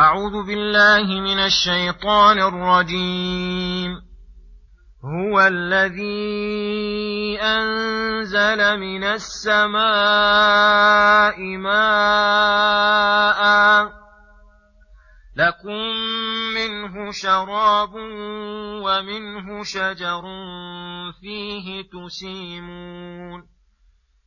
أعوذ بالله من الشيطان الرجيم. هو الذي أنزل من السماء ماء لكم منه شراب ومنه شجر فيه تسيمون.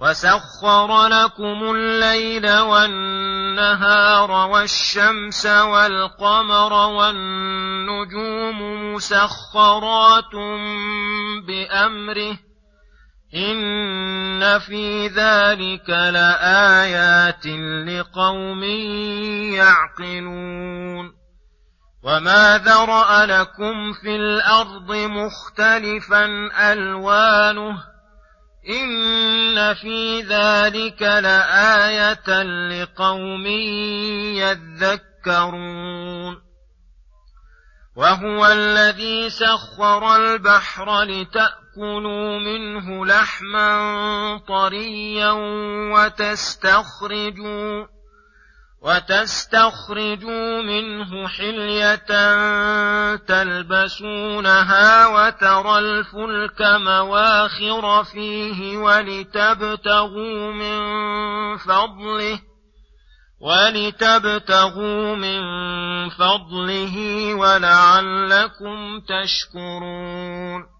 وسخر لكم الليل والنهار والشمس والقمر والنجوم مسخرات بامره ان في ذلك لايات لقوم يعقلون وما ذرا لكم في الأرض مختلفا الوانه إن في ذلك لآية لقوم يذكرون وهو الذي سخر البحر لتأكلوا منه لحما طريا وتستخرجوا وتستخرجوا منه حلية تلبسونها وترى الفلك مواخر فيه ولتبتغوا من فضله ولتبتغوا من فضله ولعلكم تشكرون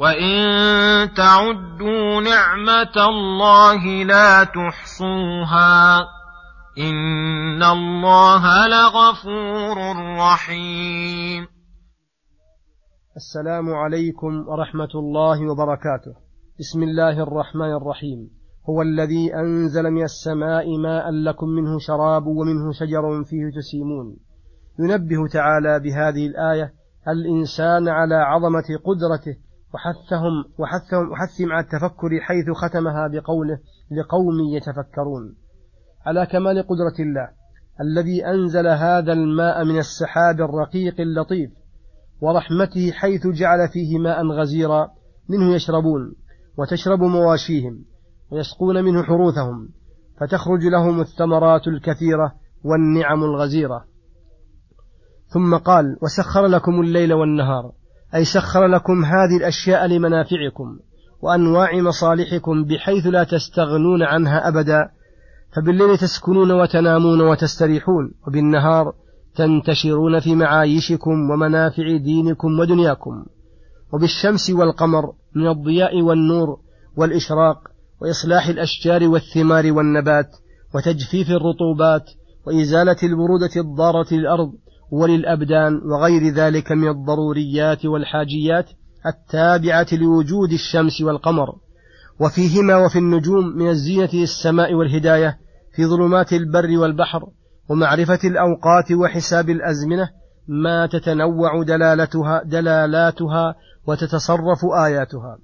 وان تعدوا نعمه الله لا تحصوها ان الله لغفور رحيم السلام عليكم ورحمة الله وبركاته. بسم الله الرحمن الرحيم. هو الذي أنزل من السماء ماء لكم منه شراب ومنه شجر فيه تسيمون. ينبه تعالى بهذه الآية الإنسان على عظمة قدرته وحثهم وحثهم وحثهم على التفكر حيث ختمها بقوله لقوم يتفكرون. على كمال قدرة الله الذي أنزل هذا الماء من السحاب الرقيق اللطيف ورحمته حيث جعل فيه ماء غزيرا منه يشربون وتشرب مواشيهم ويسقون منه حروثهم فتخرج لهم الثمرات الكثيرة والنعم الغزيرة. ثم قال وسخر لكم الليل والنهار. أي سخر لكم هذه الأشياء لمنافعكم وأنواع مصالحكم بحيث لا تستغنون عنها أبدا فبالليل تسكنون وتنامون وتستريحون وبالنهار تنتشرون في معايشكم ومنافع دينكم ودنياكم وبالشمس والقمر من الضياء والنور والإشراق وإصلاح الأشجار والثمار والنبات وتجفيف الرطوبات وإزالة البرودة الضارة للأرض وللأبدان وغير ذلك من الضروريات والحاجيات التابعة لوجود الشمس والقمر. وفيهما وفي النجوم من الزينة للسماء والهداية في ظلمات البر والبحر ومعرفة الأوقات وحساب الأزمنة ما تتنوع دلالتها دلالاتها وتتصرف آياتها.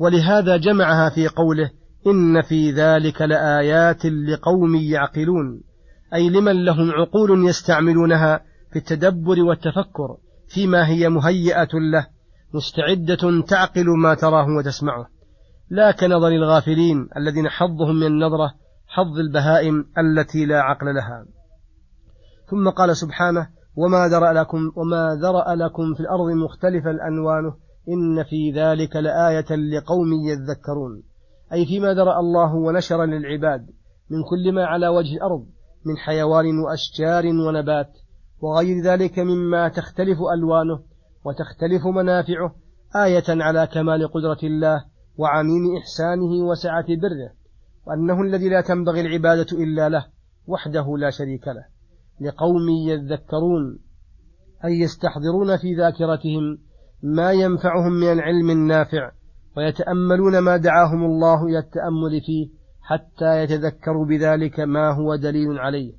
ولهذا جمعها في قوله إن في ذلك لآيات لقوم يعقلون. أي لمن لهم عقول يستعملونها في التدبر والتفكر فيما هي مهيئة له مستعدة تعقل ما تراه وتسمعه. لا كنظر الغافلين الذين حظهم من النظرة حظ البهائم التي لا عقل لها. ثم قال سبحانه وما ذرأ لكم وما ذرأ لكم في الأرض مختلفا ألوانه إن في ذلك لآية لقوم يذكرون. أي فيما ذرأ الله ونشر للعباد من كل ما على وجه الأرض من حيوان وأشجار ونبات. وغير ذلك مما تختلف ألوانه وتختلف منافعه آية على كمال قدرة الله وعميم إحسانه وسعة بره وأنه الذي لا تنبغي العبادة إلا له وحده لا شريك له لقوم يذكرون أي يستحضرون في ذاكرتهم ما ينفعهم من العلم النافع ويتأملون ما دعاهم الله إلى التأمل فيه حتى يتذكروا بذلك ما هو دليل عليه.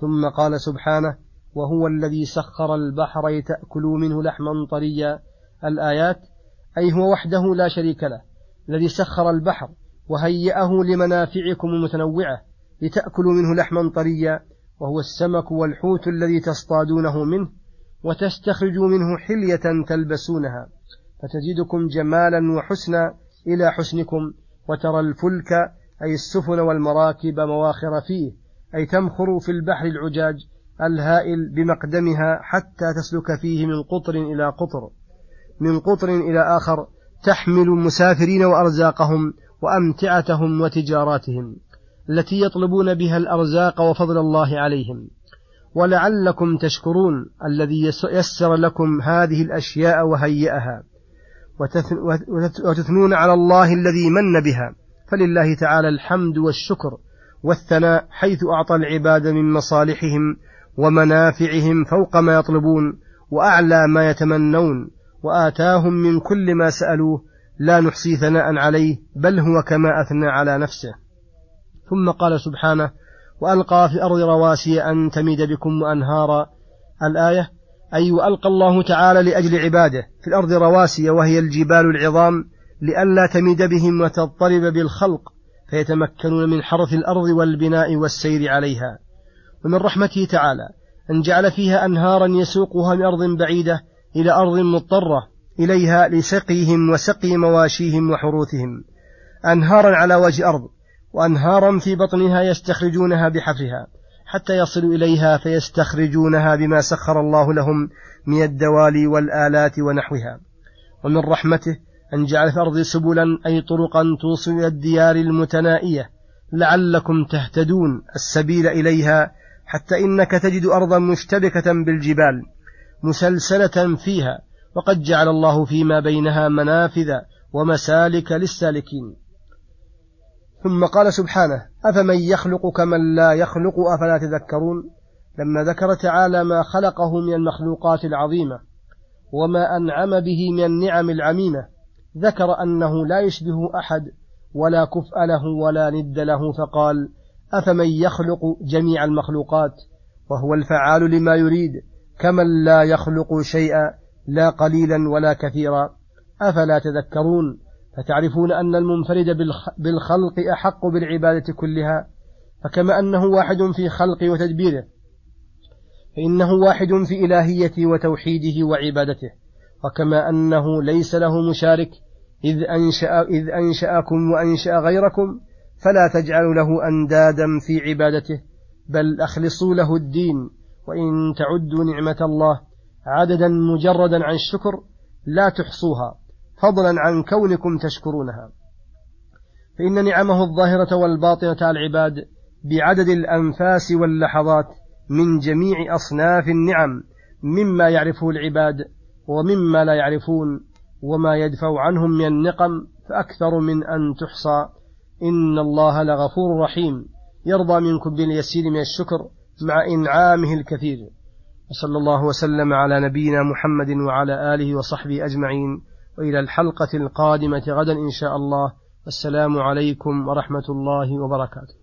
ثم قال سبحانه وهو الذي سخر البحر لتأكلوا منه لحما طريا. الآيات أي هو وحده لا شريك له الذي سخر البحر وهيأه لمنافعكم المتنوعة لتأكلوا منه لحما طريا. وهو السمك والحوت الذي تصطادونه منه وتستخرجوا منه حلية تلبسونها. فتزيدكم جمالا وحسنا إلى حسنكم وترى الفلك أي السفن والمراكب مواخر فيه أي تمخر في البحر العجاج الهائل بمقدمها حتى تسلك فيه من قطر إلى قطر من قطر إلى آخر تحمل المسافرين وأرزاقهم وأمتعتهم وتجاراتهم التي يطلبون بها الأرزاق وفضل الله عليهم. ولعلكم تشكرون الذي يسر لكم هذه الأشياء وهيئها وتثنون على الله الذي من بها. فلله تعالى الحمد والشكر والثناء حيث أعطى العباد من مصالحهم ومنافعهم فوق ما يطلبون وأعلى ما يتمنون وآتاهم من كل ما سألوه لا نحصي ثناء عليه بل هو كما أثنى على نفسه. ثم قال سبحانه وألقى في الأرض رواسي أن تميد بكم وأنهارا. الآية أي وألقى الله تعالى لأجل عباده. في الأرض رواسي وهي الجبال العظام لئلا تميد بهم وتضطرب بالخلق فيتمكنون من حرث الأرض والبناء والسير عليها. ومن رحمته تعالى أن جعل فيها أنهارا يسوقها من أرض بعيدة إلى أرض مضطرة إليها لسقيهم وسقي مواشيهم وحروثهم. أنهارا على وجه أرض وأنهارا في بطنها يستخرجونها بحفرها حتى يصلوا إليها فيستخرجونها بما سخر الله لهم من الدوالي والآلات ونحوها. ومن رحمته أن جعل في الأرض سبلا أي طرقا توصل إلى الديار المتنائية لعلكم تهتدون السبيل إليها حتى إنك تجد أرضا مشتبكة بالجبال مسلسلة فيها وقد جعل الله فيما بينها منافذ ومسالك للسالكين. ثم قال سبحانه أفمن يخلق كمن لا يخلق؟ أفلا تذكرون؟ لما ذكر تعالى ما خلقه من المخلوقات العظيمة وما أنعم به من النعم العميمة ذكر أنه لا يشبه أحد ولا كفء له ولا ند له فقال أفمن يخلق جميع المخلوقات وهو الفعال لما يريد كمن لا يخلق شيئا لا قليلا ولا كثيرا؟ أفلا تذكرون؟ فتعرفون أن المنفرد بالخلق أحق بالعبادة كلها؟ فكما أنه واحد في خلقه وتدبيره فإنه واحد في إلهيته وتوحيده وعبادته. وكما أنه ليس له مشارك إذ أنشأ إذ أنشأكم وأنشأ غيركم فلا تجعلوا له أندادا في عبادته بل أخلصوا له الدين وإن تعدوا نعمة الله عددا مجردا عن الشكر لا تحصوها فضلا عن كونكم تشكرونها. فإن نعمه الظاهرة والباطنة على العباد بعدد الأنفاس واللحظات من جميع أصناف النعم مما يعرفه العباد ومما لا يعرفون وما يدفع عنهم من النقم فأكثر من أن تحصى. إن الله لغفور رحيم. يرضى منكم باليسير من الشكر مع إنعامه الكثير. وصلى الله وسلم على نبينا محمد وعلى آله وصحبه أجمعين. وإلى الحلقة القادمة غدا إن شاء الله. والسلام عليكم ورحمة الله وبركاته.